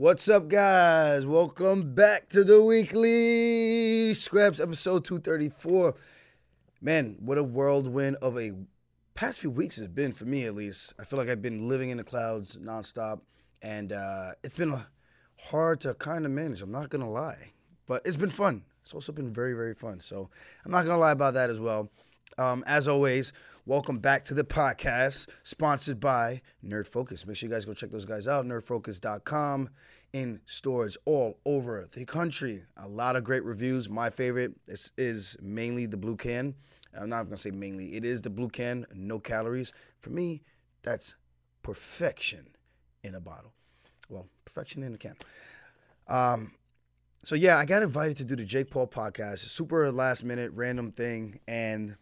What's up, guys? Welcome back to the weekly scraps episode 234. Man, what a whirlwind of a past few weeks has been for me, at least. I feel like I've been living in the clouds nonstop, and uh, it's been hard to kind of manage. I'm not gonna lie, but it's been fun. It's also been very, very fun. So I'm not gonna lie about that as well. Um, as always, welcome back to the podcast, sponsored by Nerd Focus. Make sure you guys go check those guys out, nerdfocus.com, in stores all over the country. A lot of great reviews. My favorite is, is mainly the blue can. I'm not gonna say mainly, it is the blue can, no calories. For me, that's perfection in a bottle. Well, perfection in a can. Um, so yeah, I got invited to do the Jake Paul podcast, super last minute, random thing, and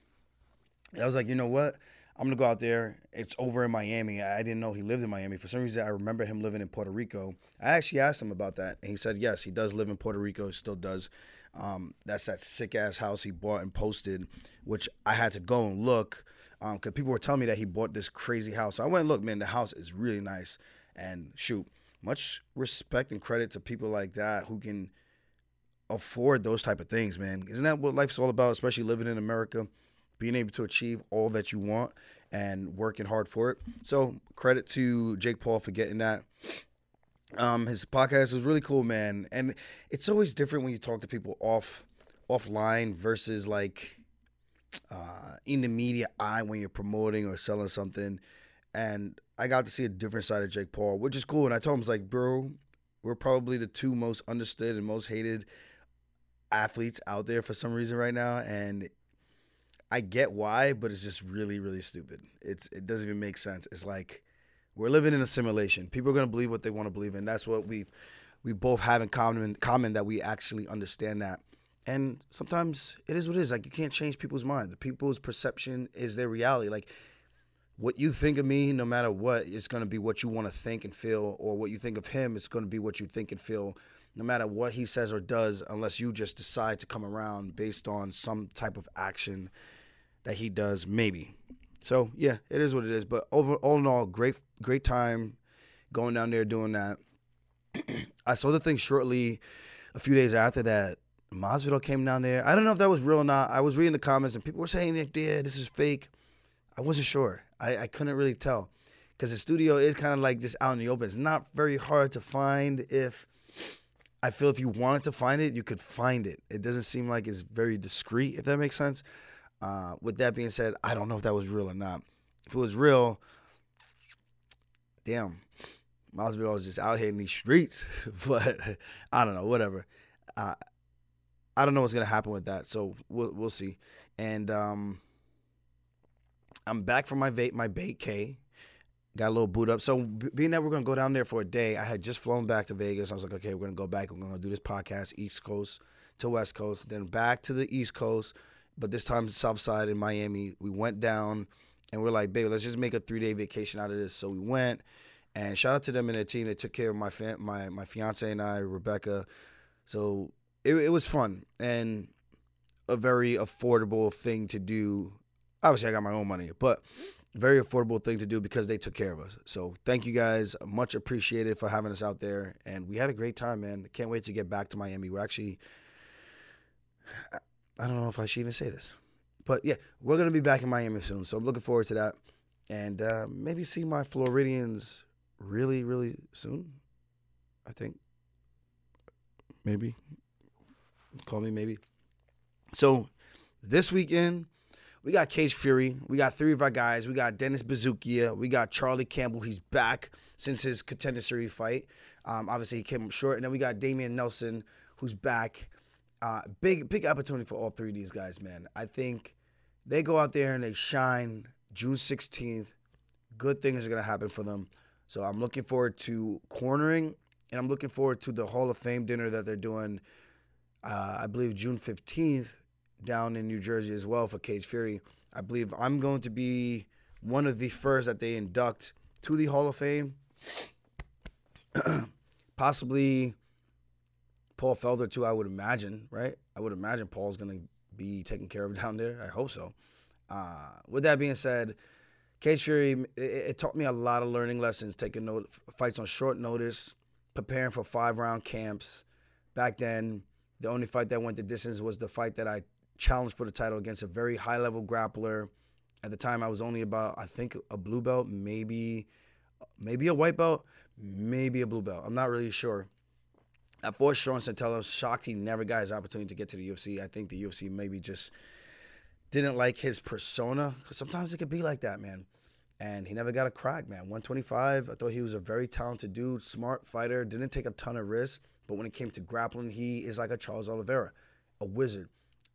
I was like, you know what? I'm gonna go out there. It's over in Miami. I didn't know he lived in Miami. For some reason, I remember him living in Puerto Rico. I actually asked him about that, and he said yes, he does live in Puerto Rico. He still does. Um, that's that sick ass house he bought and posted, which I had to go and look because um, people were telling me that he bought this crazy house. So I went and looked, man. The house is really nice, and shoot, much respect and credit to people like that who can afford those type of things, man. Isn't that what life's all about? Especially living in America, being able to achieve all that you want and working hard for it. So credit to Jake Paul for getting that. Um, his podcast was really cool, man, and it's always different when you talk to people off offline versus like uh, in the media eye when you're promoting or selling something. And I got to see a different side of Jake Paul, which is cool. And I told him, I was like, bro, we're probably the two most understood and most hated athletes out there for some reason right now. And I get why, but it's just really, really stupid. It's it doesn't even make sense. It's like we're living in a simulation. People are gonna believe what they want to believe, and that's what we we both have in common. Common that we actually understand that. And sometimes it is what it is. Like you can't change people's mind. The people's perception is their reality. Like what you think of me, no matter what, it's gonna be what you want to think and feel, or what you think of him, it's gonna be what you think and feel no matter what he says or does, unless you just decide to come around based on some type of action that he does, maybe. So yeah, it is what it is. But over all in all, great great time going down there doing that. I saw the thing shortly, a few days after that. Masvidal came down there. I don't know if that was real or not. I was reading the comments and people were saying, "Yeah, this is fake." I wasn't sure. I, I couldn't really tell because the studio is kind of like just out in the open. It's not very hard to find if I feel if you wanted to find it, you could find it. It doesn't seem like it's very discreet, if that makes sense. Uh, with that being said, I don't know if that was real or not. If it was real, damn, Masvidal was just out here in these streets. but I don't know, whatever. Uh, I don't know what's gonna happen with that, so we'll we'll see. And um, I'm back from my vape, my bait K. Got a little boot up. So being that we're gonna go down there for a day, I had just flown back to Vegas. I was like, okay, we're gonna go back. We're gonna do this podcast, East Coast to West Coast, then back to the East Coast, but this time South Side in Miami. We went down, and we're like, baby, let's just make a three day vacation out of this. So we went, and shout out to them and their team. They took care of my fam- my my fiance and I, Rebecca. So it it was fun and a very affordable thing to do. Obviously, I got my own money, but very affordable thing to do because they took care of us. So thank you guys, much appreciated for having us out there, and we had a great time, man. Can't wait to get back to Miami. We're actually, I don't know if I should even say this, but yeah, we're gonna be back in Miami soon. So I'm looking forward to that, and uh, maybe see my Floridians really, really soon. I think maybe call me maybe. So this weekend we got Cage Fury. We got three of our guys. We got Dennis Buzukja. We got Charlie Campbell. He's back since his contender series fight. Um, obviously, he came up short. And then we got Damian Nelson, who's back. Uh, big, big opportunity for all three of these guys, man. I think they go out there and they shine June 16th. Good things are going to happen for them. So I'm looking forward to cornering, and I'm looking forward to the Hall of Fame dinner that they're doing, uh, I believe, June 15th down in New Jersey as well for Cage Fury. I believe I'm going to be one of the first that they induct to the Hall of Fame. Possibly Paul Felder too. I would imagine, right? I would imagine Paul's to be taken care of down there. I hope so. Uh, with that being said, Cage Fury it, it, taught me a lot of learning lessons. Taking note fights on short notice, preparing for five round camps. Back then, the only fight that went the distance was the fight that I challenged for the title against a very high level grappler. At the time, I was only about I think a blue belt, maybe maybe a white belt, maybe a blue belt. I'm not really sure. I forced Sean Santella. Shocked he never got his opportunity to get to the UFC. I think the UFC maybe just didn't like his persona because sometimes it could be like that, man. And he never got a crack, man. 125. I thought he was a very talented dude, smart fighter, didn't take a ton of risks. But when it came to grappling, he is like a Charles Oliveira, a wizard.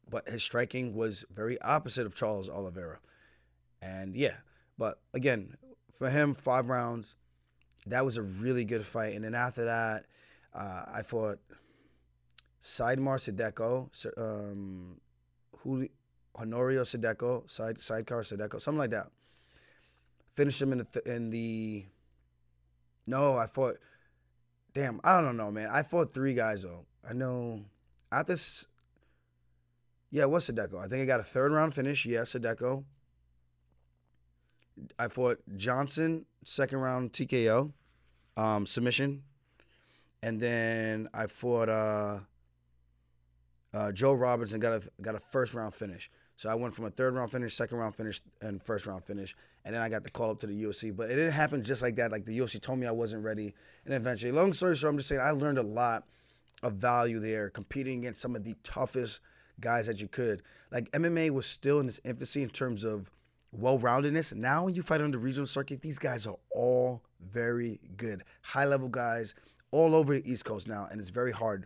But his striking was very opposite of Charles Oliveira. And yeah, but again, for him, five rounds, that was a really good fight. And then after that, uh, I fought Sidemar Sideco, um, Honorio Sideco, side, Sidecar Sideco, something like that. Finished him in the, th- in the. No, I fought. Damn, I don't know, man. I fought three guys though. I know after. Yeah, what's Sideco? I think I got a third round finish. Yeah, Sideco. I fought Johnson, second round TKO, um, submission. And then I fought uh, uh, Joe Robertson, got a got a first round finish. So I went from a third round finish, second round finish, and first round finish. And then I got the call up to the UFC. But it didn't happen just like that. Like the UFC told me I wasn't ready. And eventually, long story short, I'm just saying I learned a lot of value there, competing against some of the toughest guys that you could. Like MMA was still in its infancy in terms of well roundedness. Now, when you fight on the regional circuit, these guys are all very good, high level guys all over the East Coast now, and it's very hard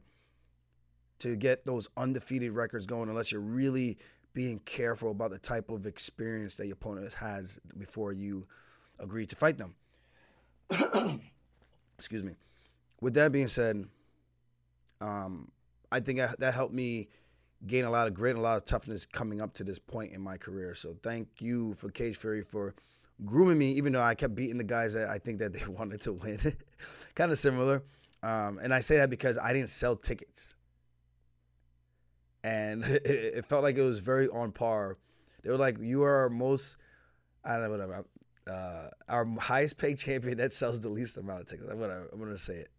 to get those undefeated records going unless you're really being careful about the type of experience that your opponent has before you agree to fight them. Excuse me. With that being said, um, I think that helped me gain a lot of grit and a lot of toughness coming up to this point in my career. So thank you for Cage Fury for grooming me, even though I kept beating the guys that I think that they wanted to win. kind of similar. Um, and I say that because I didn't sell tickets. And it, it, felt like it was very on par. They were like, you are our most, I don't know, whatever, uh, our highest paid champion that sells the least amount of tickets. I'm gonna, I'm gonna say it.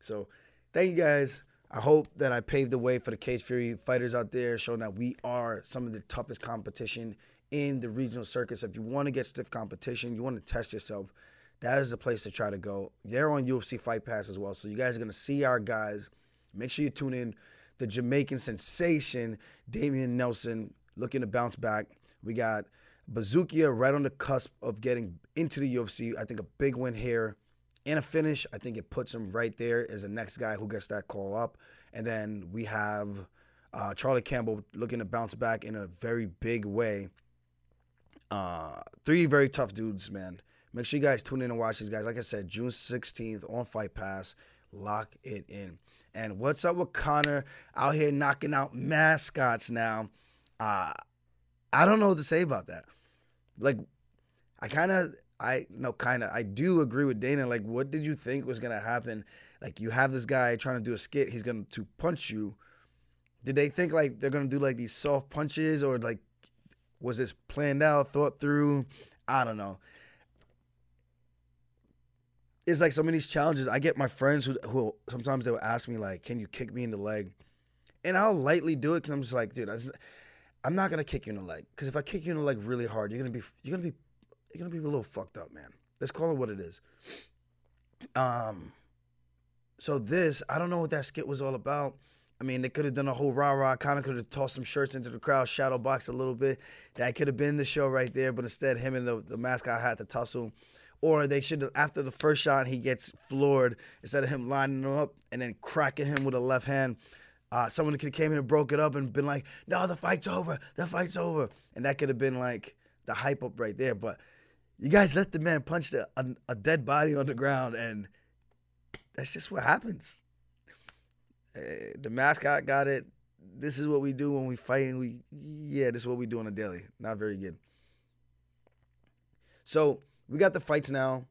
So thank you guys I hope that I paved the way for the Cage Fury fighters out there, showing that we are some of the toughest competition in the regional circuits. If you want to get stiff competition, you want to test yourself, that is the place to try to go. They're on UFC Fight Pass as well. So you guys are going to see our guys. Make sure you tune in. The Jamaican sensation, Damian Nelson, looking to bounce back. We got Buzukja right on the cusp of getting into the UFC. I think a big win here and a finish. I think it puts him right there as the next guy who gets that call up. And then we have uh, Charlie Campbell looking to bounce back in a very big way. Uh, three very tough dudes, man. Make sure you guys tune in and watch these guys. Like I said, June 16th on Fight Pass. Lock it in. And what's up with Conor out here knocking out mascots now? Uh, I don't know what to say about that. Like, I kind of I no kind of I do agree with Dana. Like, what did you think was gonna happen? Like, you have this guy trying to do a skit. He's to to punch you. Did they think like they're gonna do like these soft punches or like was this planned out, thought through? I don't know. It's like some of these challenges. I get my friends who who sometimes they will ask me like, "Can you kick me in the leg?" And I'll lightly do it because I'm just like, dude, I'm not gonna kick you in the leg because if I kick you in the leg really hard, you're gonna be you're gonna be you're gonna be a little fucked up, man. Let's call it what it is. Um, so this, I don't know what that skit was all about. I mean, they could have done a whole rah rah. Kind of could have tossed some shirts into the crowd, shadow box a little bit. That could have been the show right there. But instead, him and the, the mascot had to tussle. Or they should have, after the first shot, he gets floored. Instead of him lining him up and then cracking him with a left hand, uh, someone could have came in and broke it up and been like, no, the fight's over. The fight's over. And that could have been like the hype up right there. But you guys let the man punch the, a, a dead body on the ground, and that's just what happens. The mascot got it. This is what we do when we fight. And we, yeah, this is what we do on a daily. Not very good. So we got the fights now.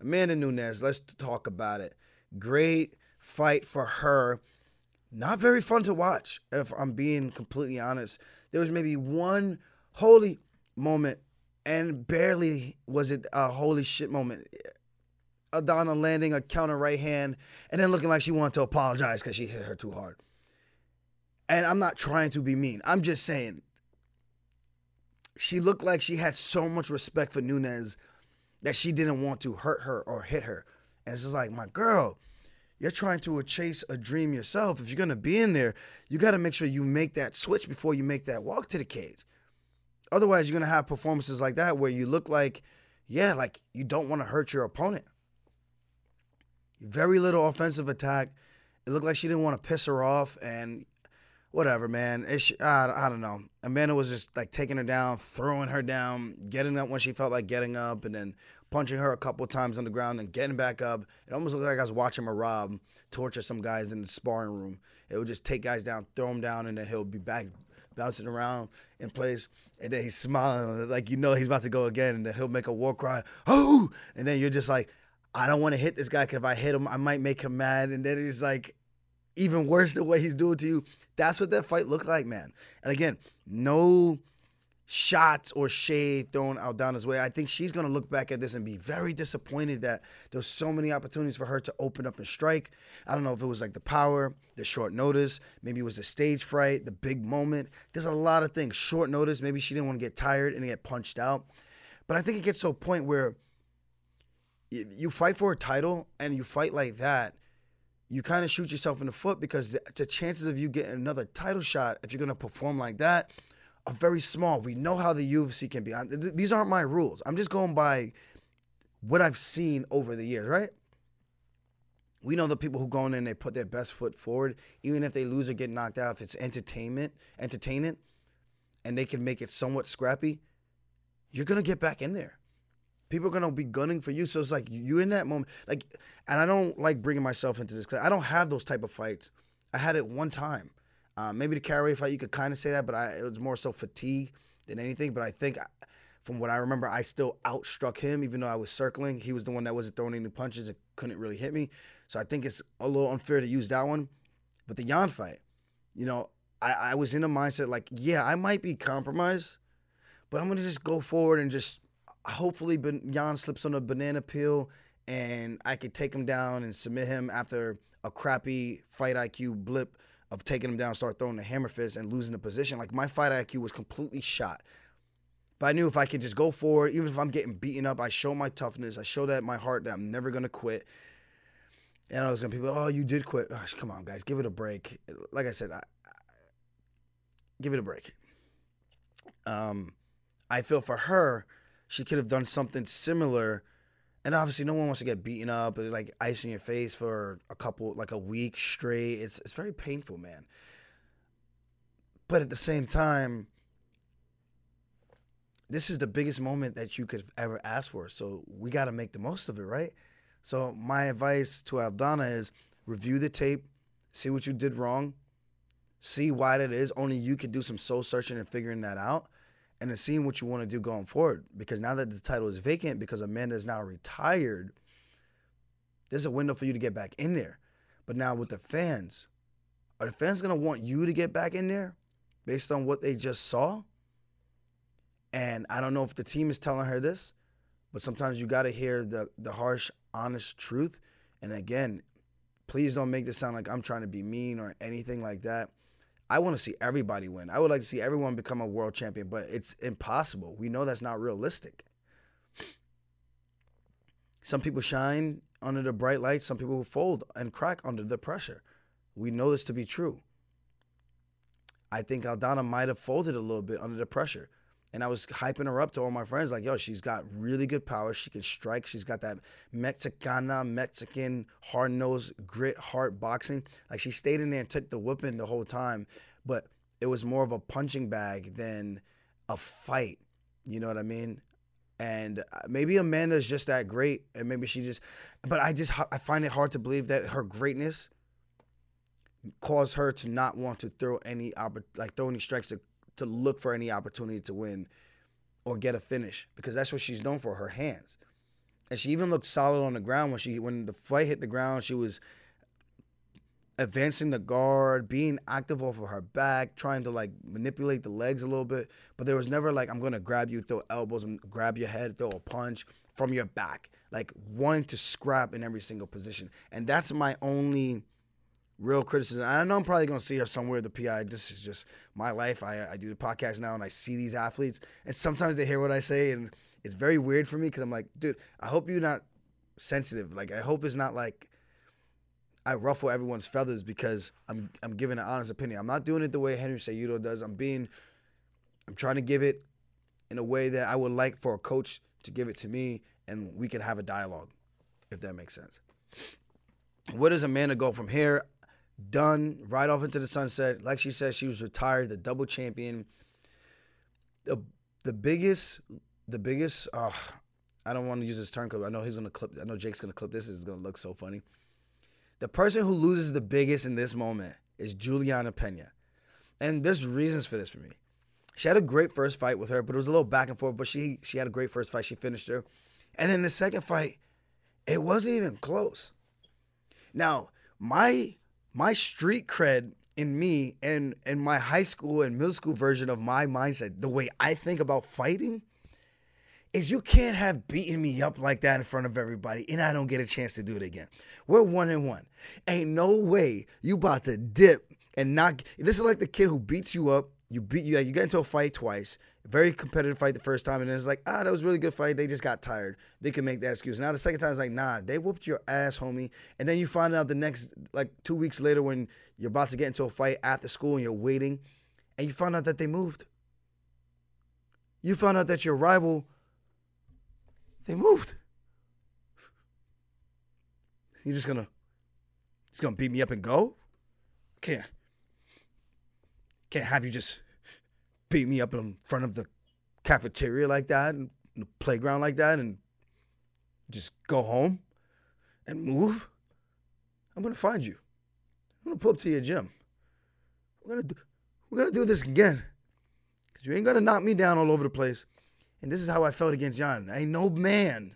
Amanda Nunes, let's talk about it. Great fight for her. Not very fun to watch, if I'm being completely honest. There was maybe one holy moment, and barely was it a holy shit moment. Aldana landing a counter right hand and then looking like she wanted to apologize because she hit her too hard. And I'm not trying to be mean. I'm just saying she looked like she had so much respect for Nunes that she didn't want to hurt her or hit her. And it's just like, my girl, you're trying to chase a dream yourself. If you're gonna be in there, you got to make sure you make that switch before you make that walk to the cage. Otherwise, you're gonna have performances like that where you look like, yeah, like you don't want to hurt your opponent. Very little offensive attack. It looked like she didn't want to piss her off, and whatever, man. It's, I, I don't know. Amanda was just like taking her down, throwing her down, getting up when she felt like getting up, and then punching her a couple times on the ground and getting back up. It almost looked like I was watching Merab torture some guys in the sparring room. It would just take guys down, throw them down, and then he'll be back bouncing around in place. And then he's smiling like you know he's about to go again, and then he'll make a war cry, oh! And then you're just like, I don't want to hit this guy because if I hit him, I might make him mad. And then he's like, even worse the way he's doing to you. That's what that fight looked like, man. And again, no shots or shade thrown out down his way. I think she's going to look back at this and be very disappointed that there's so many opportunities for her to open up and strike. I don't know if it was like the power, the short notice, maybe it was the stage fright, the big moment. There's a lot of things. Short notice, maybe she didn't want to get tired and get punched out. But I think it gets to a point where you fight for a title and you fight like that you kind of shoot yourself in the foot because the, the, chances of you getting another title shot if you're going to perform like that are very small. We know how the UFC can be. These aren't my rules. I'm just going by what I've seen over the years, right? We know the people who go in and they put their best foot forward, even if they lose or get knocked out, if it's entertainment, entertainment, and they can make it somewhat scrappy, you're gonna get back in there. People are gonna be gunning for you. So it's like you in that moment, like, and I don't like bringing myself into this because I don't have those type of fights. I had it one time uh, maybe the carry fight, you could kind of say that, but I, it was more so fatigue than anything. But I think, from what I remember, I still outstruck him, even though I was circling. He was the one that wasn't throwing any punches and couldn't really hit me. So I think it's a little unfair to use that one. But the Yan fight, you know, I, I was in a mindset like, yeah, I might be compromised, but I'm gonna just go forward and just hopefully Yan slips on a banana peel and I could take him down and submit him after a crappy fight IQ blip of taking him down, start throwing the hammer fist and losing the position. Like my fight IQ was completely shot. But I knew if I could just go forward, even if I'm getting beaten up, I show my toughness. I show that my heart that I'm never gonna quit. And I was gonna people, oh, you did quit. Gosh, come on, guys, give it a break. Like I said, I, I, give it a break. Um, I feel for her, she could have done something similar. And obviously no one wants to get beaten up and like ice in your face for a couple like a week straight. It's it's very painful man. But at the same time this is the biggest moment that you could ever ask for. So we got to make the most of it right? So my advice to aldana is review the tape see what you did wrong see why that is. Only you can do some soul searching and figuring that out and seeing what you want to do going forward. Because now that the title is vacant, because Amanda is now retired, there's a window for you to get back in there. But now with the fans, are the fans gonna want you to get back in there based on what they just saw? And I don't know if the team is telling her this, but sometimes you gotta hear the the harsh, honest truth. And again, please don't make this sound like I'm trying to be mean or anything like that. I want to see everybody win. I would like to see everyone become a world champion, but it's impossible. We know that's not realistic. Some people shine under the bright light, some people fold and crack under the pressure. We know this to be true. I think Aldana might have folded a little bit under the pressure. And I was hyping her up to all my friends, like, yo, she's got really good power. She can strike. She's got that Mexicana, Mexican, hard nose, grit, heart boxing. Like, she stayed in there and took the whooping the whole time. But it was more of a punching bag than a fight. You know what I mean? And uh, maybe Amanda's just that great. And maybe she just, but I just, I find it hard to believe that her greatness caused her to not want to throw any, like, throw any strikes to to look for any opportunity to win or get a finish because that's what she's known for her hands. And she even looked solid on the ground when she when the fight hit the ground. She was advancing the guard, being active off of her back, trying to like manipulate the legs a little bit. But there was never like I'm gonna grab you, throw elbows, and grab your head, throw a punch from your back. like wanting to scrap in every single position. And that's my only real criticism. I know I'm probably gonna see her somewhere. The PI. This is just my life. I, I do the podcast now, and I see these athletes, and sometimes they hear what I say, and it's very weird for me because I'm like, dude, I hope you're not sensitive. Like, I hope it's not like I ruffle everyone's feathers because I'm I'm giving an honest opinion. I'm not doing it the way Henry Cejudo does. I'm being, I'm trying to give it in a way that I would like for a coach to give it to me, and we can have a dialogue, if that makes sense. Where does Amanda go from here? Done, right off into the sunset. Like she said, she was retired, the double champion. The the biggest, the biggest. Uh, I don't want to use this term because I know he's gonna clip. I know Jake's gonna clip this. It's gonna look so funny. The person who loses the biggest in this moment is Juliana Pena, and there's reasons for this for me. She had a great first fight with her, but it was a little back and forth. But she she had a great first fight. She finished her, and then the second fight, it wasn't even close. Now my my street cred in me and and my high school and middle school version of my mindset, the way I think about fighting, is you can't have beaten me up like that in front of everybody and I don't get a chance to do it again. We're one and one. Ain't no way you about to dip and not. This is like the kid who beats you up. You beat you. You get into a fight twice. Very competitive fight the first time, and then it's like, ah, that was a really good fight. They just got tired. They can make that excuse. Now the second time it's like, nah, they whooped your ass, homie. And then you find out the next, like two weeks later, when you're about to get into a fight after school and you're waiting, and you find out that they moved. You found out that your rival, they moved. You're just gonna, just gonna beat me up and go? Can't, can't have you just beat me up in front of the cafeteria like that and the playground like that and just go home and move. I'm gonna find you. I'm gonna pull up to your gym. We're gonna do, we're gonna do this again. Cause you ain't gonna knock me down all over the place. And this is how I felt against Yan. Ain't no man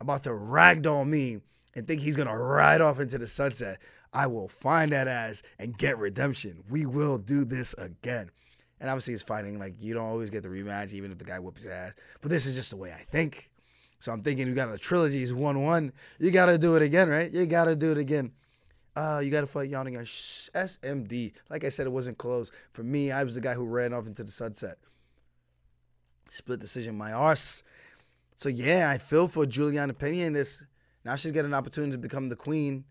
about to ragdoll me and think he's gonna ride off into the sunset. I will find that ass and get redemption. We will do this again. And obviously, it's fighting. Like you don't always get the rematch, even if the guy whoops your ass. But this is just the way I think. So I'm thinking you got the trilogies one one. You got to do it again, right? You got to do it again. Uh, you got to fight against SMD. Like I said, it wasn't close. For me, I was the guy who ran off into the sunset. Split decision, my arse. So yeah, I feel for Juliana Pena in this. Now she's getting an opportunity to become the queen.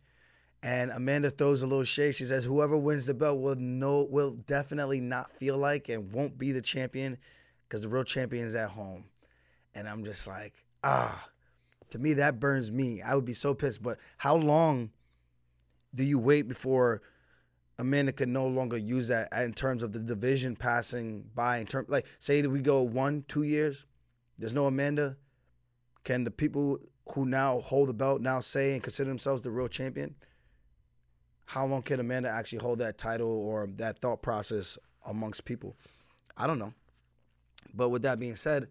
And Amanda throws a little shade. She says, "Whoever wins the belt will no will definitely not feel like and won't be the champion because the real champion is at home." And I'm just like, ah, to me that burns me. I would be so pissed. But how long do you wait before Amanda can no longer use that in terms of the division passing by? In terms like, say that we go one, two years, there's no Amanda. Can the people who now hold the belt now say and consider themselves the real champion? How long can Amanda actually hold that title or that thought process amongst people? I don't know. But with that being said,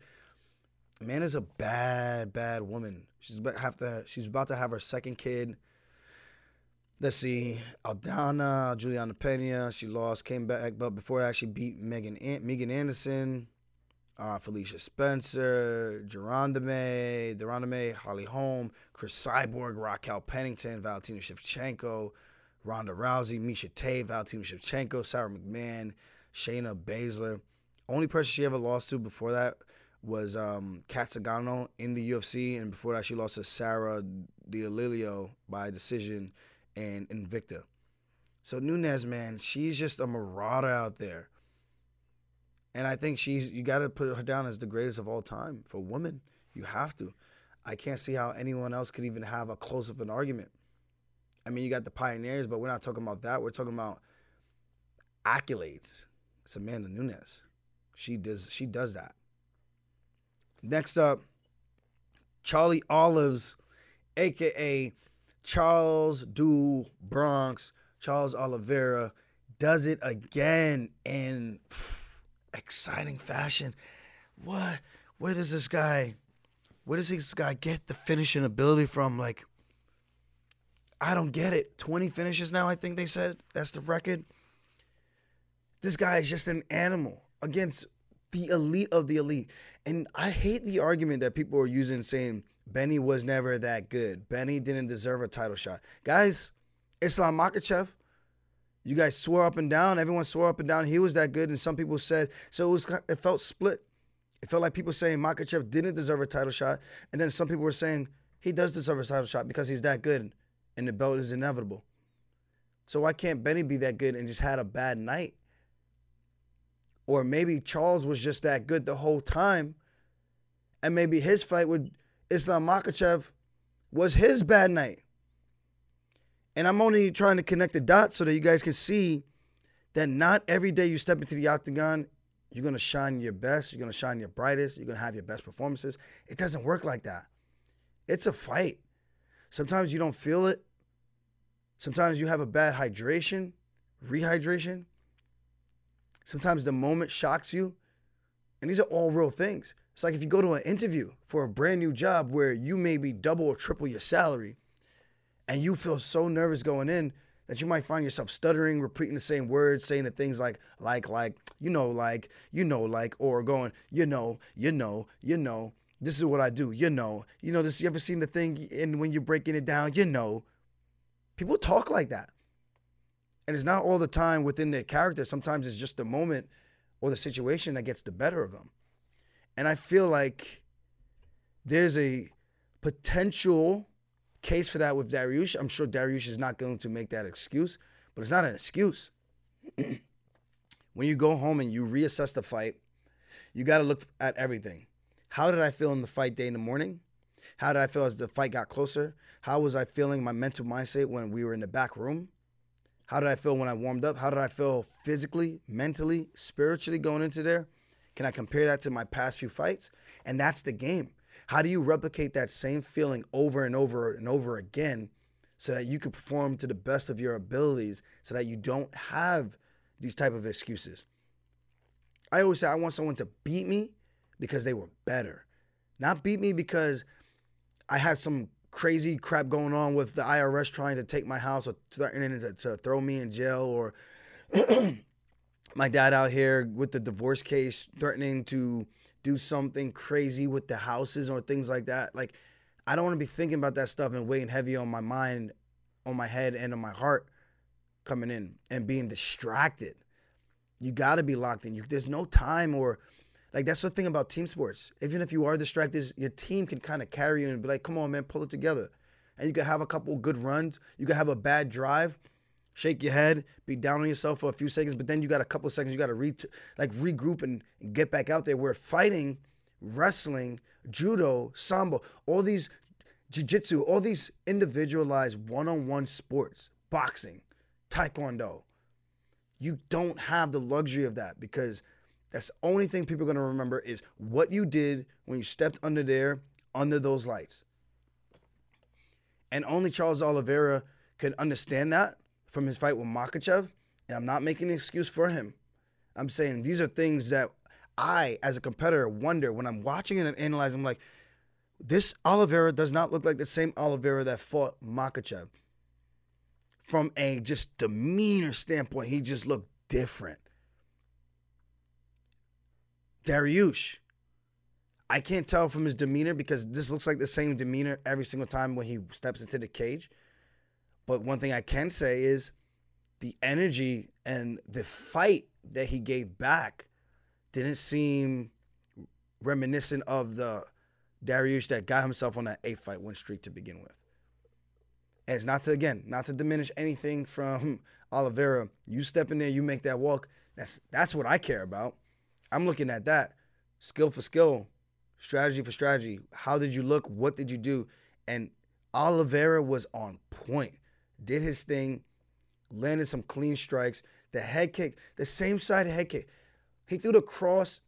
Amanda's a bad, bad woman. She's about have to. She's about to have her second kid. Let's see, Aldana, Juliana Pena. She lost, came back, but before that, she beat Megan Megan Anderson, uh, Felicia Spencer, Gerardame, Gerardame, Holly Holm, Cris Cyborg, Raquel Pennington, Valentina Shevchenko, Ronda Rousey, Miesha Tate, Valentina Shevchenko, Sara McMann, Shayna Baszler. Only person she ever lost to before that was um, Cat Zingano in the UFC, and before that she lost to Sarah D'Amelio by decision and Invicta. So Nunes, man, she's just a marauder out there. And I think she's you got to put her down as the greatest of all time for women. You have to. I can't see how anyone else could even have a close of an argument. I mean, you got the pioneers, but we're not talking about that. We're talking about accolades. It's Amanda Nunes. She does she does that. Next up, Charlie Olives, aka Charles do Bronx, Charles Oliveira, does it again in pff, exciting fashion. What? Where does this guy? Where does this guy get the finishing ability from? Like I don't get it. 20 finishes now, I think they said. That's the record. This guy is just an animal against the elite of the elite. And I hate the argument that people are using saying Benny was never that good. Benny didn't deserve a title shot. Guys, Islam Makhachev, you guys swore up and down. Everyone swore up and down he was that good, and some people said so. It was it felt split. It felt like people saying Makhachev didn't deserve a title shot, and then some people were saying he does deserve a title shot because he's that good, and the belt is inevitable. So why can't Benny be that good and just had a bad night? Or maybe Charles was just that good the whole time, and maybe his fight with Islam Makhachev was his bad night. And I'm only trying to connect the dots so that you guys can see that not every day you step into the octagon, you're to shine your best, you're to shine your brightest, you're to have your best performances. It doesn't work like that. It's a fight. Sometimes you don't feel it. Sometimes you have a bad hydration, rehydration. Sometimes the moment shocks you. And these are all real things. It's like if you go to an interview for a brand new job where you may be double or triple your salary and you feel so nervous going in that you might find yourself stuttering, repeating the same words, saying the things like, like, like, you know, like, you know, like, or going, you know, you know, you know, this is what I do, you know, you know, this, you ever seen the thing and when you're breaking it down, you know, people talk like that. And it's not all the time within their character. Sometimes it's just the moment or the situation that gets the better of them. And I feel like there's a potential case for that with Dariush. I'm sure Dariush is not going to make that excuse, but it's not an excuse. when you go home and you reassess the fight, you got to look at everything. How did I feel in the fight day in the morning? How did I feel as the fight got closer? How was I feeling my mental mindset when we were in the back room? How did I feel when I warmed up? How did I feel physically, mentally, spiritually going into there? Can I compare that to my past few fights? And that's the game. How do you replicate that same feeling over and over and over again so that you can perform to the best of your abilities so that you don't have these type of excuses? I always say I want someone to beat me because they were better. Not beat me because I had some crazy crap going on with the IRS trying to take my house or threatening to, to throw me in jail or my dad out here with the divorce case threatening to do something crazy with the houses or things like that. Like, I don't want to be thinking about that stuff and weighing heavy on my mind, on my head, and on my heart coming in and being distracted. You got to be locked in. You, there's no time or like that's the thing about team sports. Even if you are distracted, your team can kind of carry you and be like, "Come on, man, pull it together." And you can have a couple good runs. You can have a bad drive, shake your head, be down on yourself for a few seconds, but then you got a couple seconds you got to re like regroup and, get back out there. Where fighting, wrestling, judo, sambo, all these jiu-jitsu, all these individualized one-on-one sports, boxing, taekwondo, you don't have the luxury of that because that's the only thing people are going to remember is what you did when you stepped under there, under those lights. And only Charles Oliveira can understand that from his fight with Makhachev. and I'm not making an excuse for him. I'm saying these are things that I, as a competitor, wonder when I'm watching and analyzing. I'm like, this Oliveira does not look like the same Oliveira that fought Makhachev. From a just demeanor standpoint, he just looked different. Dariush, I can't tell from his demeanor because this looks like the same demeanor every single time when he steps into the cage. But one thing I can say is the energy and the fight that he gave back didn't seem reminiscent of the Dariush that got himself on that eight fight win streak to begin with. And it's not to again, not to diminish anything from Oliveira. You step in there, you make that walk. That's that's what I care about. I'm looking at that. Skill for skill, strategy for strategy. How did you look? What did you do? And Oliveira was on point did his thing, landed some clean strikes. The head kick, the same side head kick. He threw the cross,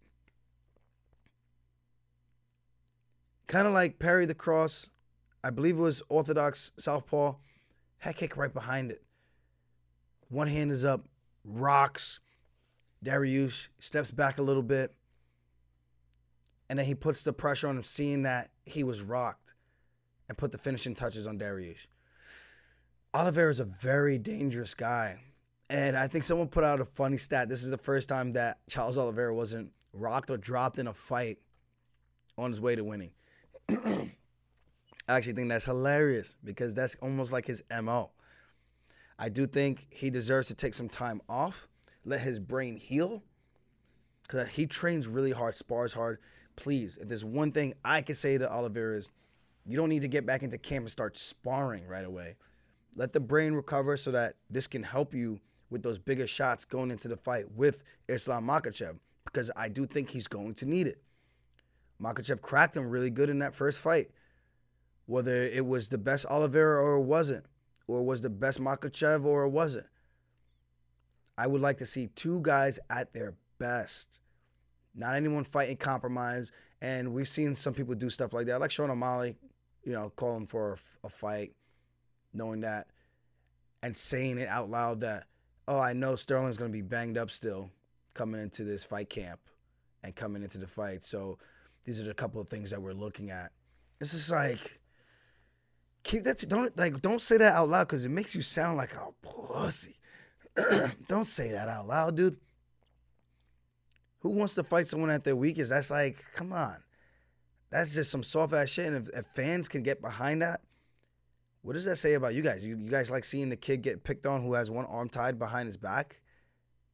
kind of like parry the cross. I believe it was Orthodox Southpaw. Head kick right behind it. One hand is up, rocks. Dariush steps back a little bit. And then he puts the pressure on him, seeing that he was rocked, and put the finishing touches on Dariush. Oliveira is a very dangerous guy. And I think someone put out a funny stat. This is the first time that Charles Oliveira wasn't rocked or dropped in a fight on his way to winning. I actually think that's hilarious because that's almost like his MO. I do think he deserves to take some time off, let his brain heal, because he trains really hard, spars hard. Please, if there's one thing I can say to Oliveira is, you don't need to get back into camp and start sparring right away. Let the brain recover so that this can help you with those bigger shots going into the fight with Islam Makhachev. because I do think he's going to need it. Makhachev cracked him really good in that first fight. Whether it was the best Oliveira or it wasn't, or was the best Makhachev or it wasn't. I would like to see two guys at their best. Not anyone fighting compromise. And we've seen some people do stuff like that, like Sean O'Malley, you know, calling for a, a fight, knowing that, and saying it out loud that, oh, I know Sterling's going to be banged up still coming into this fight camp and coming into the fight. So these are a couple of things that we're looking at. It's just like keep that. Don't like don't say that out loud because it makes you sound like a pussy. don't say that out loud, dude. Who wants to fight someone at their weakest? That's like, come on. That's just some soft ass shit. And if, if fans can get behind that, what does that say about you guys? You, you guys like seeing the kid get picked on who has one arm tied behind his back?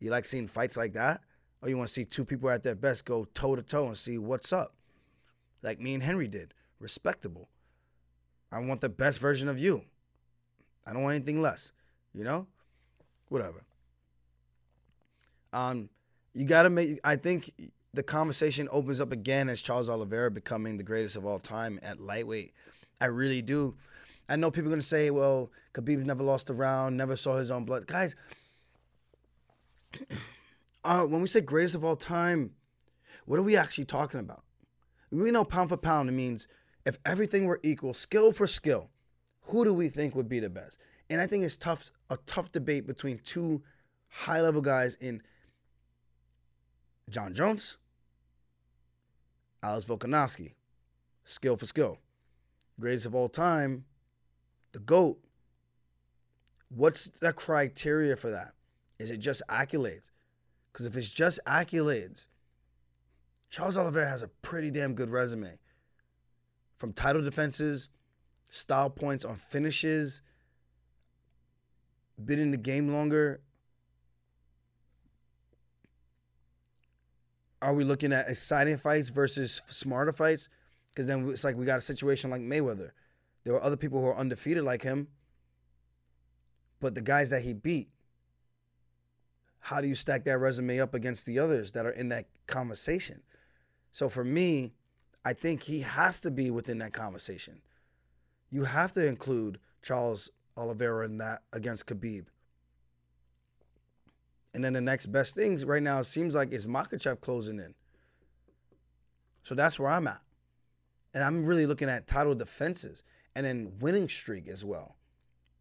You like seeing fights like that? Or you want to see two people at their best go toe to toe and see what's up? Like me and Henry did. Respectable. I want the best version of you. I don't want anything less. You know? Whatever. Um, you gotta make I think the conversation opens up again as Charles Oliveira becoming the greatest of all time at lightweight. I really do. I know people are gonna say, well, Khabib never lost a round, never saw his own blood. Guys, uh, when we say greatest of all time, what are we actually talking about? We know pound for pound, it means if everything were equal, skill for skill, who do we think would be the best? And I think it's tough, a tough debate between two high level guys in Jon Jones, Alex Volkanovski, skill for skill. Greatest of all time, the GOAT. What's the criteria for that? Is it just accolades? Because if it's just accolades, Charles Oliveira has a pretty damn good resume. From title defenses, style points on finishes, been in the game longer. Are we looking at exciting fights versus smarter fights? Because then it's like we got a situation like Mayweather. There were other people who are undefeated like him, but the guys that he beat how do you stack that resume up against the others that are in that conversation? So for me, I think he has to be within that conversation. You have to include Charles Oliveira in that against Khabib. And then the next best thing right now it seems like is Makhachev closing in. So that's where I'm at. And I'm really looking at title defenses and then winning streak as well.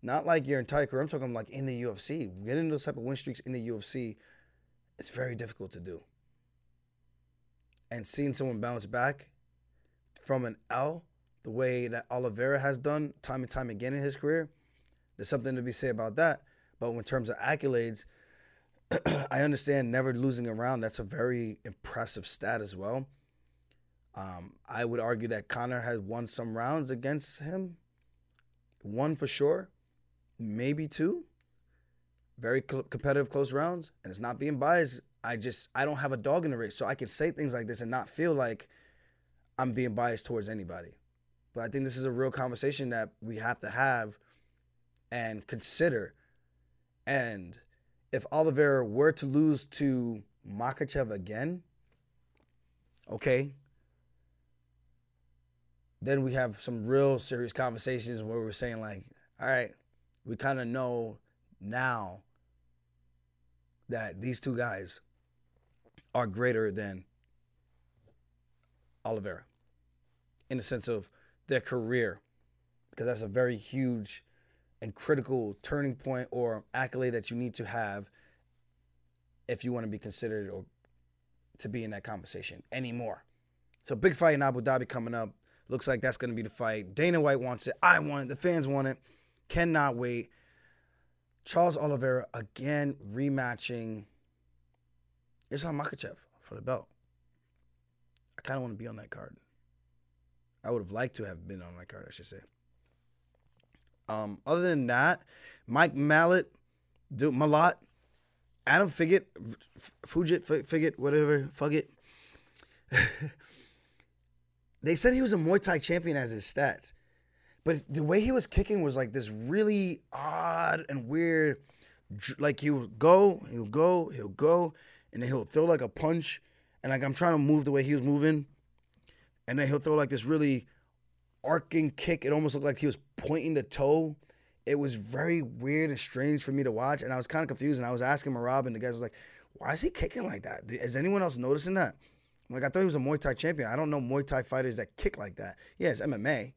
Not like your entire career. I'm talking like in the UFC. Getting those type of win streaks in the UFC, it's very difficult to do. And seeing someone bounce back from an L, the way that Oliveira has done time and time again in his career, there's something to be said about that. But in terms of accolades, I understand never losing a round. That's a very impressive stat as well. Um, I would argue that Conor has won some rounds against him, one for sure maybe two. Very competitive, close rounds, and it's not being biased. I just I don't have a dog in the race, so I can say things like this and not feel like I'm being biased towards anybody. But I think this is a real conversation that we have to have and consider. And if Oliveira were to lose to Makhachev again, okay, then we have some real serious conversations where we're saying like, all right, we kind of know now that these two guys are greater than Oliveira in the sense of their career, because that's a very huge and critical turning point or accolade that you need to have if you want to be considered or to be in that conversation anymore. So big fight in Abu Dhabi coming up. Looks like that's going to be the fight. Dana White wants it. I want it. The fans want it. Cannot wait. Charles Oliveira again rematching Islam Makhachev for the belt. I kind of want to be on that card. I would have liked to have been on that card, I should say. Um, other than that, Mike Mallet, dude, Malott, Adam Figget, Fugit, Figget, whatever, Fugget. they said he was a Muay Thai champion as his stats. But the way he was kicking was like this really odd and weird. Like he would go, he'll go, he'll go, and then he'll throw like a punch. And like I'm trying to move the way he was moving. And then he'll throw like this really arcing kick. It almost looked like he was pointing the toe. It was very weird and strange for me to watch. And I was kind of confused. And I was asking Merab, and the guys was like, why is he kicking like that? Is anyone else noticing that? Like I thought he was a Muay Thai champion. I don't know Muay Thai fighters that kick like that. Yeah, it's MMA.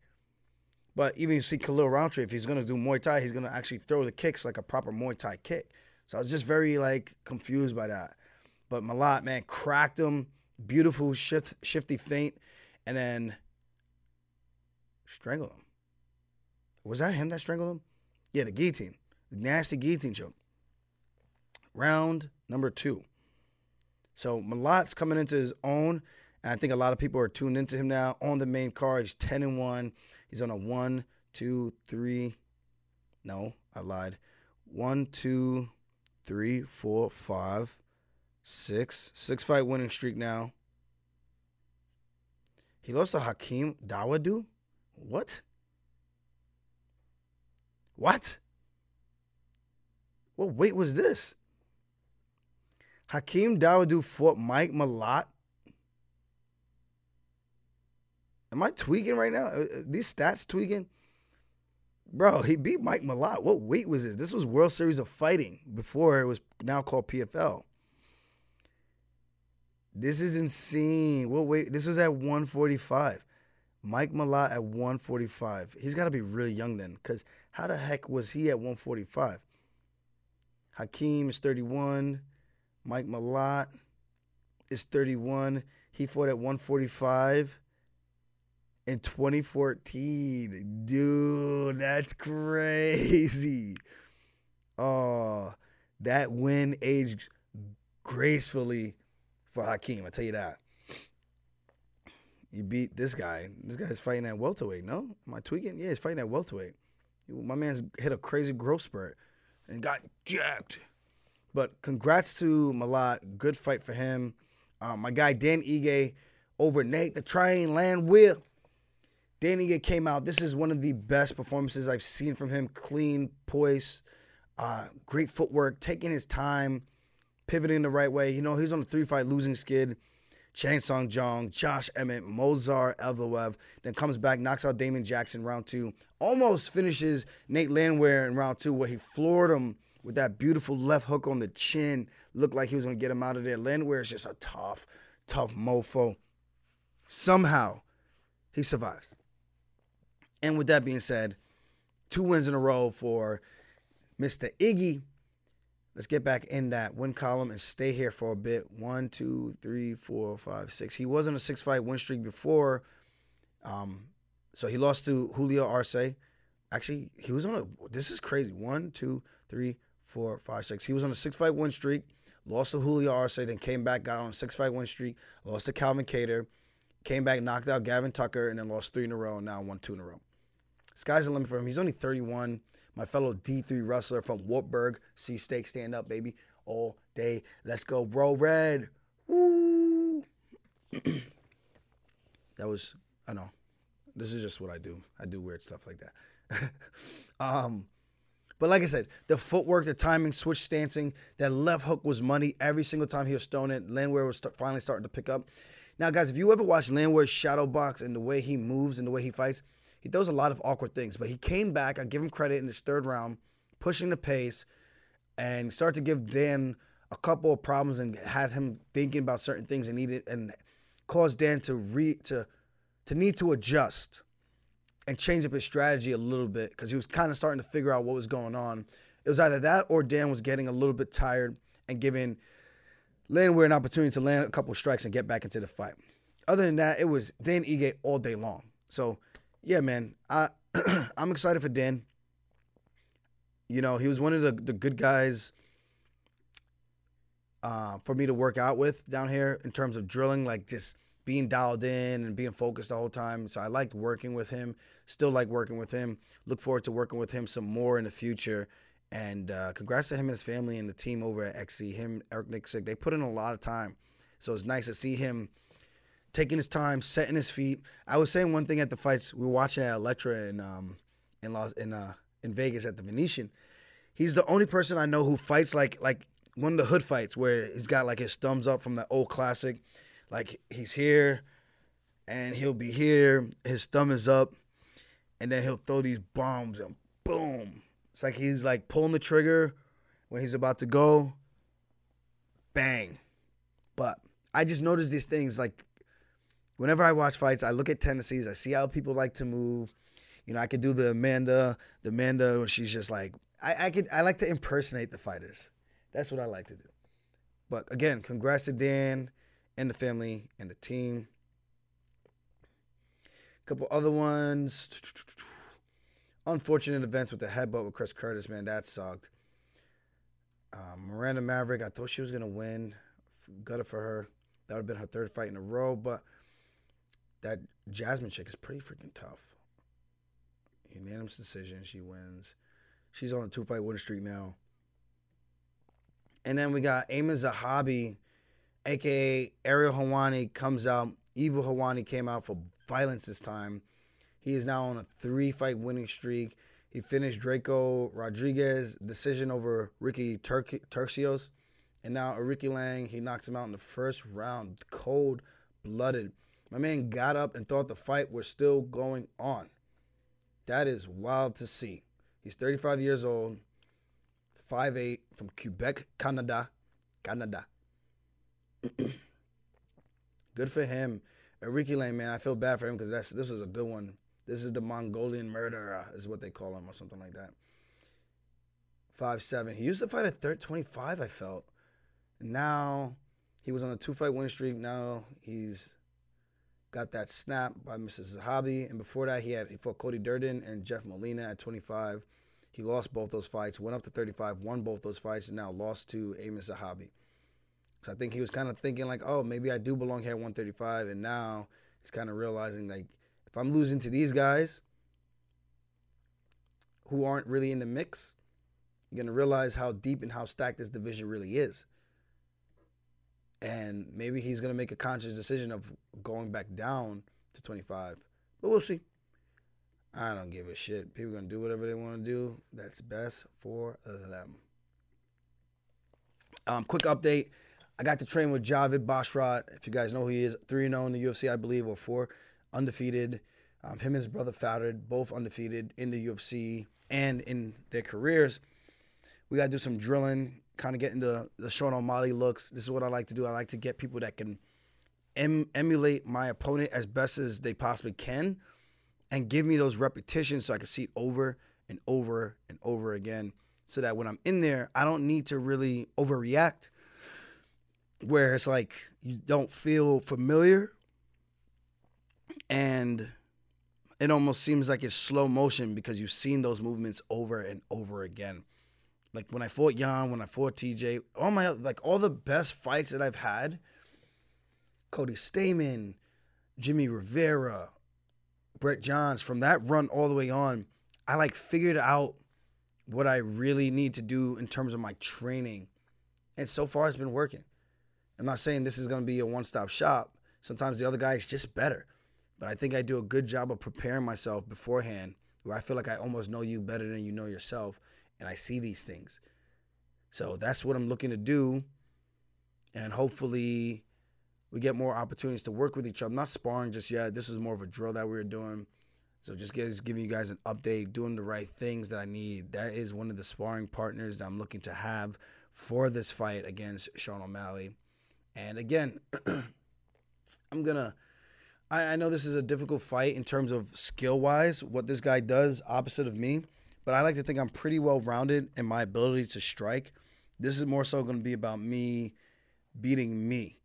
But even you see Khalil Rountree, if he's gonna do Muay Thai, he's gonna actually throw the kicks like a proper Muay Thai kick. So I was just very like confused by that. But Malott, man, cracked him. Beautiful shift, shifty feint, and then strangled him. Was that him that strangled him? Yeah, the guillotine. The nasty guillotine choke. Round number two. So Malott's coming into his own, and I think a lot of people are tuned into him now on the main card. He's 10 and 1. He's on a one, two, three. No, I lied. One, two, three, four, five, six. Six fight winning streak now. He lost to Hakeem Dawodu? What? What? What weight was this? Hakeem Dawodu fought Mike Malott Am I tweaking right now? Uh, uh, these stats tweaking? Bro, he beat Mike Malott. What weight was this? This was World Series of Fighting before it was now called PFL. This is insane. What weight? This was at 145. Mike Malott at 145. He's got to be really young then, because how the heck was he at 145? Hakeem is 31. Mike Malott is 31. He fought at 145 in 2014. Dude, that's crazy. Oh, that win aged gracefully for Hakeem. I tell you that. You beat this guy. This guy's fighting at welterweight. No, am I tweaking? Yeah, he's fighting at welterweight. My man's hit a crazy growth spurt and got jacked. But congrats to Malott. Good fight for him. Um, my guy Dan Ige over Nate the Train Landwehr. Dan Ige came out. This is one of the best performances I've seen from him. Clean, poise, uh, great footwork, taking his time, pivoting the right way. You know, he's on a three fight losing skid. Chan Sung Jung, Josh Emmett, Movsar Evloev, then comes back, knocks out Damon Jackson round two, almost finishes Nate Landwehr in round two, where he floored him with that beautiful left hook on the chin. Looked like he was gonna get him out of there. Landwehr is just a tough, tough mofo. Somehow, he survives. And with that being said, two wins in a row for Mr. Iggy. Let's get back in that win column and stay here for a bit. One, two, three, four, five, six. He was on a six fight win streak before. Um, so he lost to Julio Arce. Actually, he was on a this is crazy. One, two, three, four, five, six. He was on a six fight win streak, lost to Julio Arce, then came back, got on a six fight win streak, lost to Calvin Kattar, came back, knocked out Gavin Tucker, and then lost three in a row, and now won two in a row. Sky's the limit for him. He's only 31. My fellow D3 wrestler from Wartburg. See steak stand up, baby. All day. Let's go, bro. Red. Woo. that was, I know. This is just what I do. I do weird stuff like that. um, but like I said, the footwork, the timing, switch stancing, that left hook was money every single time he was throwing it. Landwehr was st- finally starting to pick up. Now, guys, if you ever watch Landwehr's shadow box and the way he moves and the way he fights, he does a lot of awkward things, but he came back. I give him credit in his third round, pushing the pace, and started to give Dan a couple of problems and had him thinking about certain things and needed and caused Dan to re to to need to adjust and change up his strategy a little bit because he was kind of starting to figure out what was going on. It was either that or Dan was getting a little bit tired and giving Landwehr an opportunity to land a couple of strikes and get back into the fight. Other than that, it was Dan Ige all day long. So yeah, man, I I'm excited for Dan. You know, he was one of the, the good guys uh, for me to work out with down here in terms of drilling, like just being dialed in and being focused the whole time. So I liked working with him. Still like working with him. Look forward to working with him some more in the future. And uh, congrats to him and his family and the team over at XC. Him, Eric Nicksick, they put in a lot of time. So it's nice to see him taking his time, setting his feet. I was saying one thing at the fights. We were watching at Electra in um in Los in uh in Vegas at the Venetian. He's the only person I know who fights like like one of the hood fights where he's got like his thumbs up from the old classic. Like he's here and he'll be here, his thumb is up, and then he'll throw these bombs and boom. It's like he's like pulling the trigger when he's about to go. Bang. But I just notice these things like whenever I watch fights, I look at tendencies, I see how people like to move. You know, I could do the Amanda, the Amanda when she's just like I, I could I like to impersonate the fighters. That's what I like to do. But again, congrats to Dan and the family and the team. A couple other ones. Unfortunate events with the headbutt with Chris Curtis, man, that sucked. Um, Miranda Maverick, I thought she was gonna win. Gutted for her. That would have been her third fight in a row, but that Jasmine chick is pretty freaking tough. Unanimous decision, she wins. She's on a two fight winning streak now. And then we got Aiemann Zahabi, aka Ariel Helwani, comes out. Evil Helwani came out for violence this time. He is now on a three fight winning streak. He finished Draco Rodriguez decision over Ricky Tur- Turcios. And now Ricky Lang, he knocks him out in the first round, cold blooded. My man got up and thought the fight was still going on. That is wild to see. He's 35 years old, 5'8 from Quebec, Canada. Canada. good for him. Aoriqileng, man, I feel bad for him because that's this was a good one. This is the Mongolian murderer, is what they call him, or something like that. Five seven. He used to fight at third 25, I felt. Now he was on a two fight win streak. Now he's got that snap by Mrs. Zahabi. And before that, he had he fought Cody Durden and Jeff Molina at 25. He lost both those fights, went up to 35, won both those fights, and now lost to Amos Zahabi. So I think he was kind of thinking like, oh, maybe I do belong here at 135. And now he's kind of realizing like, if I'm losing to these guys who aren't really in the mix, you're gonna realize how deep and how stacked this division really is and maybe he's going to make a conscious decision of going back down to 25. But we'll see. I don't give a shit. People going to do whatever they want to do. That's best for them. Um, quick update. I got to train with Javid Basharat. If you guys know who he is, 3 0 in the UFC, I believe, or 4 undefeated. Um, him and his brother Fouted, both undefeated in the UFC and in their careers. We got to do some drilling kind of get into the Sean O'Malley looks. This is what I like to do. I like to get people that can em- emulate my opponent as best as they possibly can and give me those repetitions so I can see it over and over and over again so that when I'm in there, I don't need to really overreact where it's like you don't feel familiar and it almost seems like it's slow motion because you've seen those movements over and over again. Like when I fought Yan, when I fought TJ, all my like all the best fights that I've had. Cody Stamann, Jimmy Rivera, Brett Johns, from that run all the way on, I like figured out what I really need to do in terms of my training. And so far it's been working. I'm not saying this is to be a one-stop shop. Sometimes the other guy is just better. But I think I do a good job of preparing myself beforehand where I feel like I almost know you better than you know yourself and I see these things. So that's what I'm looking to do. And hopefully we get more opportunities to work with each other. I'm not sparring just yet. This is more of a drill that we were doing. So just, just giving you guys an update, doing the right things that I need. That is one of the sparring partners that I'm looking to have for this fight against Sean O'Malley. And again, I'm gonna I, I know this is a difficult fight in terms of skill wise, what this guy does opposite of me but I like to think I'm pretty well rounded in my ability to strike. This is more so going to be about me beating me.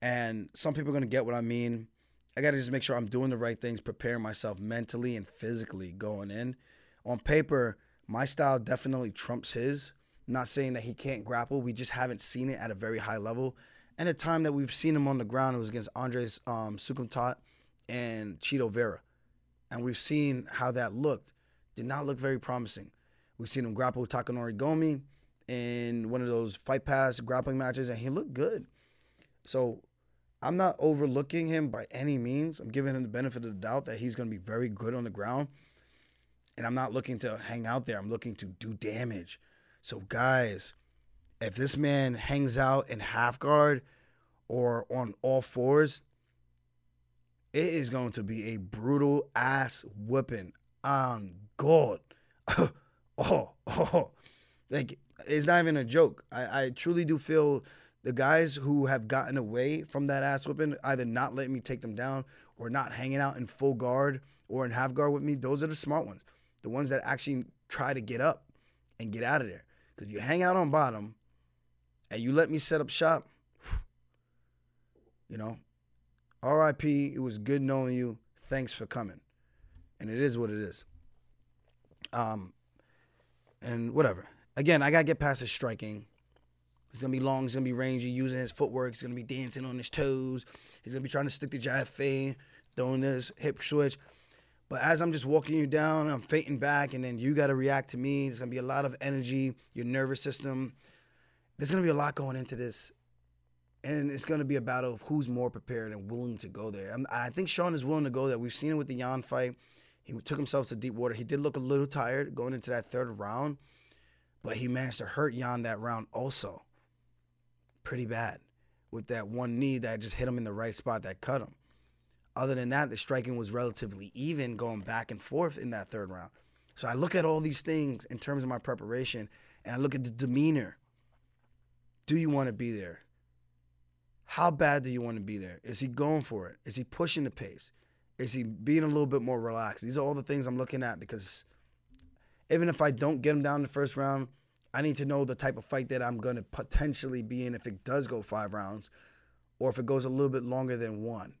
And some people are going to get what I mean. I got to just make sure I'm doing the right things, preparing myself mentally and physically going in. On paper, my style definitely trumps his. Not saying that he can't grapple. We just haven't seen it at a very high level. And the time that we've seen him on the ground, it was against Andres um, Soukhamthath and Chito Vera. And we've seen how that looked. Did not look very promising. We've seen him grapple with Takanori Gomi in one of those fight pass grappling matches, and he looked good. So I'm not overlooking him by any means. I'm giving him the benefit of the doubt that he's going to be very good on the ground. And I'm not looking to hang out there. I'm looking to do damage. So, guys, if this man hangs out in half guard or on all fours, it is going to be a brutal ass whipping on God. oh, oh, like it's not even a joke. I, I truly do feel the guys who have gotten away from that ass whipping, either not letting me take them down or not hanging out in full guard or in half guard with me, those are the smart ones. The ones that actually try to get up and get out of there. Because you hang out on bottom and you let me set up shop, you know, RIP, it was good knowing you. Thanks for coming. And it is what it is. Um, and whatever. Again, I gotta get past his striking. It's gonna be long. It's gonna be rangy, using his footwork. He's gonna be dancing on his toes. He's gonna be trying to stick the jab fade, throwing this hip switch. But as I'm just walking you down, I'm feinting back, and then you gotta react to me. There's gonna be a lot of energy, your nervous system. There's gonna be a lot going into this, and it's gonna be a battle of who's more prepared and willing to go there. I think Sean is willing to go there. We've seen it with the Yan fight. He took himself to deep water. He did look a little tired going into that third round, but he managed to hurt Yan that round also pretty bad with that one knee that just hit him in the right spot that cut him. Other than that, the striking was relatively even going back and forth in that third round. So I look at all these things in terms of my preparation and I look at the demeanor. Do you want to be there? How bad do you want to be there? Is he going for it? Is he pushing the pace? Is he being a little bit more relaxed? These are all the things I'm looking at because even if I don't get him down in the first round, I need to know the type of fight that I'm going to potentially be in if it does go five rounds or if it goes a little bit longer than one.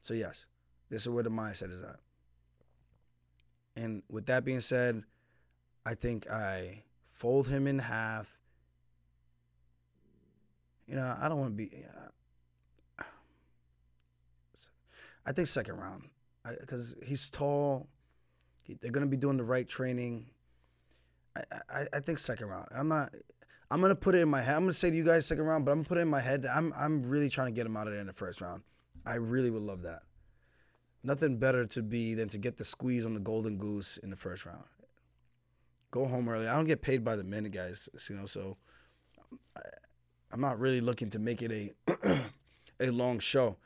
So, yes, this is where the mindset is at. And with that being said, I think I fold him in half. You know, I don't want to be. Uh, I think second round because he's tall. He, they're going to be doing the right training. I, I, think second round. I'm not. I'm gonna put it in my head. I'm gonna say to you guys second round, but I'm gonna put it in my head. I'm I'm really trying to get him out of there in the first round. I really would love that. Nothing better to be than to get the squeeze on the golden goose in the first round. Go home early. I don't get paid by the minute, guys. You know, so I, I'm not really looking to make it a a long show.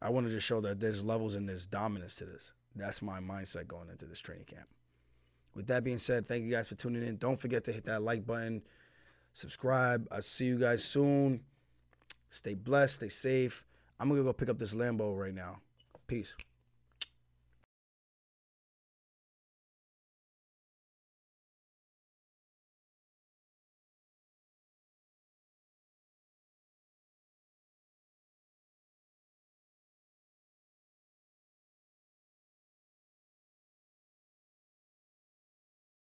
I want to just show that there's levels and there's dominance to this. That's my mindset going into this training camp. With that being said, thank you guys for tuning in. Don't forget to hit that like button, subscribe. I'll see you guys soon. Stay blessed, stay safe. I'm gonna go pick up this Lambo right now. Peace.